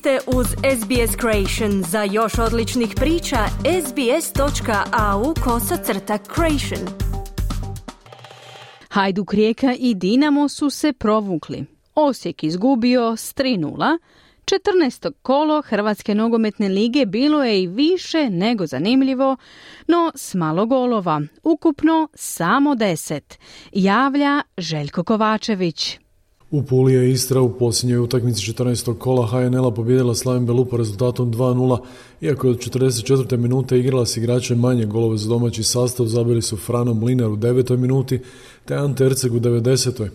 ste uz SBS Creation. Za još odličnih priča, sbs.au kosacrta creation. Hajduk Rijeka i Dinamo su se provukli. Osijek izgubio s 3-0, 14. kolo Hrvatske nogometne lige bilo je i više nego zanimljivo, no s malo golova, ukupno samo 10. Javlja Željko Kovačević. U Puli je Istra u posljednjoj utakmici 14. kola HNL-a pobjedila Slaven Belupa rezultatom 2-0, iako je od 44. minute igrala s igračem manje golove za domaći sastav, zabili su Frano Mlinar u 9. minuti te Ante Erceg u 90.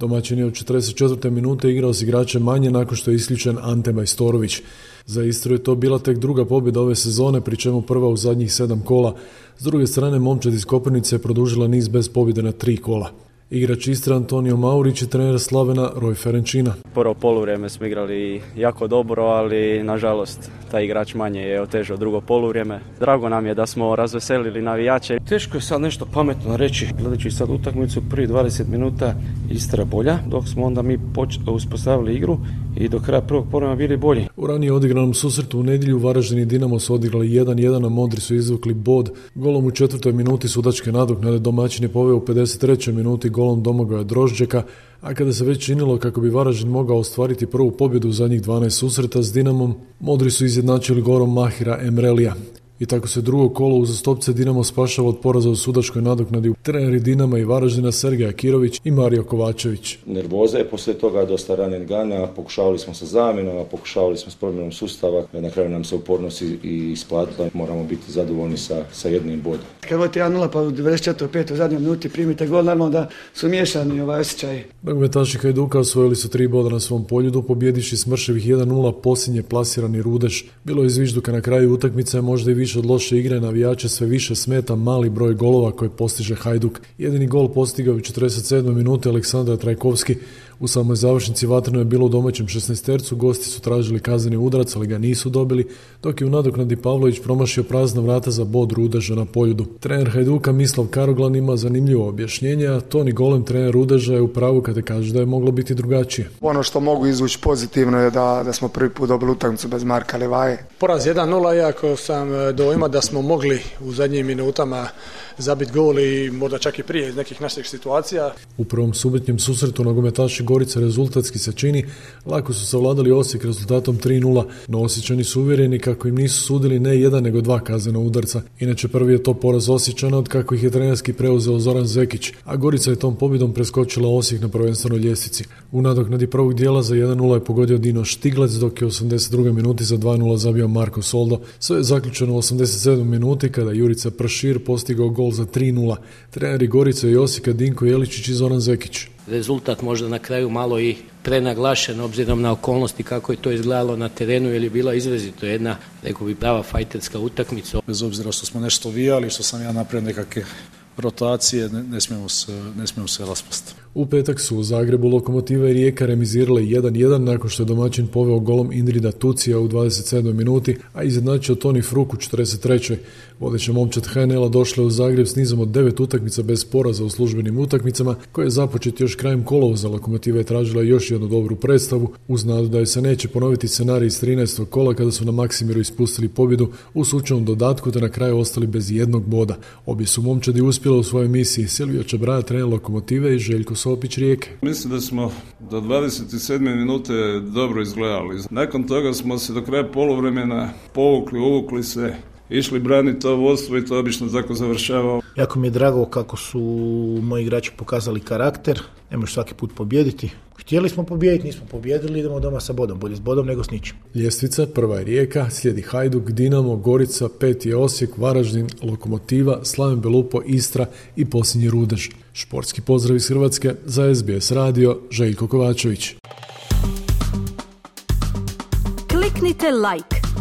Domaćin je od 44. minute igrao s igračem manje nakon što je isključen Ante Majstorović. Za Istru je to bila tek druga pobjeda ove sezone, pri čemu prva u zadnjih sedam kola. S druge strane, momčad iz Koprivnice je produžila niz bez pobjede na tri kola. Igrač Istra Antonio Maurić i trener Slavena Roj Ferenčina. Prvo poluvrijeme smo igrali jako dobro, ali nažalost taj igrač manje je otežao drugo poluvrijeme. Drago nam je da smo razveselili navijače. Teško je sad nešto pametno reći. Gledajući sad utakmicu prvi 20 minuta Istra bolja, dok smo onda mi uspostavili igru i do kraja prvog polovremena bili bolji. U ranije odigranom susretu u nedjelju Varaždin Dinamo su odigrali 1-1, a Modri su izvukli bod. Golom u četvrtoj minuti sudačke nadoknade domaćin poveo u 53. minuti golom Domagoja Drožđeka, a kada se već činilo kako bi Varaždin mogao ostvariti prvu pobjedu u zadnjih 12 susreta s Dinamom, Modri su izjednačili gorom Mahira Emrelija. I tako se drugo kolo uz stopce Dinamo spašava od poraza u sudačkoj nadoknadi. Treneri Dinama i Varaždina Sergeja Kirović i Mario Kovačević. Nervoza je poslije toga dosta ranen gana, pokušavali smo sa zamjenama, pokušavali smo s promjenom sustava, na kraju nam se upornost i isplatila. Moramo biti zadovoljni sa, sa jednim bodom. Kad vodite 1-0 pa u 24. u zadnjoj minuti primite gol, naravno da su miješani ovaj osjećaj. Nogometaši Hajduka osvojili su tri boda na svom poljudu, pobjediši smrševih 1-0 posljednje plasirani Rudeš. Bilo je zvižduka na kraju utakmice, možda i više od loše igre navijače sve više smeta mali broj golova koje postiže Hajduk. Jedini gol postigao u 47. minute Aleksandar Trajkovski u samoj završnici vatrno je bilo u domaćem 16 gosti su tražili kazneni udarac, ali ga nisu dobili, dok je u nadoknadi Pavlović promašio prazna vrata za bod Rudeža na poljudu. Trener Hajduka Mislav Karoglan ima zanimljivo objašnjenje, a Toni Golem, trener Rudeža, je u pravu kada kaže da je moglo biti drugačije. Ono što mogu izvući pozitivno je da, da smo prvi put dobili utakmicu bez Marka Levaje. Poraz 1-0, iako sam e, dojma da smo mogli u zadnjim minutama zabiti gol i možda čak i prije iz nekih naših situacija. U prvom subetnjem susretu nogometaši Gorica rezultatski se čini, lako su savladali Osijek rezultatom 3-0, no Osjećani su uvjereni kako im nisu sudili ne jedan nego dva kazana udarca. Inače prvi je to poraz Osjećana od kako ih je trenerski preuzeo Zoran Zekić, a Gorica je tom pobjedom preskočila Osijek na prvenstvenoj ljestvici. U nadoknadi prvog dijela za 1-0 je pogodio Dino Štiglec, dok je u 82. minuti za 2-0 zabio Marko Soldo. Sve je zaključeno u 87. minuti kada Jurica Pršir postigao gol za 3-0. Treneri Gorice i Osijeka Dinko Jeličić i Zoran Zekić. Rezultat možda na kraju malo i prenaglašen obzirom na okolnosti kako je to izgledalo na terenu jer je bila izrazito jedna, rekao bi, prava fajterska utakmica. Bez obzira što smo nešto vijali, što sam ja napravio nekakve rotacije, ne, smijemo se, ne smijemo se raspasti. U petak su u Zagrebu Lokomotiva i Rijeka remizirale 1-1 nakon što je domaćin poveo golom Indrida Tucija u 27. minuti, a izjednačio Toni Fruk u 43. Vodeća momčad HNL-a došla u Zagreb s nizom od devet utakmica bez poraza u službenim utakmicama, koje je započet još krajem kolovoza. Lokomotiva je tražila još jednu dobru predstavu, uz nadu da je se neće ponoviti scenarij iz 13. kola kada su na Maksimiru ispustili pobjedu u slučajnom dodatku te na kraju ostali bez jednog boda. Obje su momčadi uspjela u svojoj misiji. Silvio Čabraja, trener Lokomotive i Željko Sopić Rijeke. Mislim da smo do 27. minute dobro izgledali. Nakon toga smo se do kraja poluvremena povukli, uvukli se, išli braniti to vodstvo i to obično tako završava. Jako mi je drago kako su moji igrači pokazali karakter, ne možeš svaki put pobjediti. Htjeli smo pobijediti, nismo pobjedili, idemo doma sa bodom, bolje s bodom nego s ničim. Ljestvica, prva je Rijeka, slijedi Hajduk, Dinamo, Gorica, peti je Osijek, Varaždin, Lokomotiva, Slaven Belupo, Istra i posljednji Rudež. Športski pozdrav iz Hrvatske za SBS radio, Željko Kovačević. Kliknite like,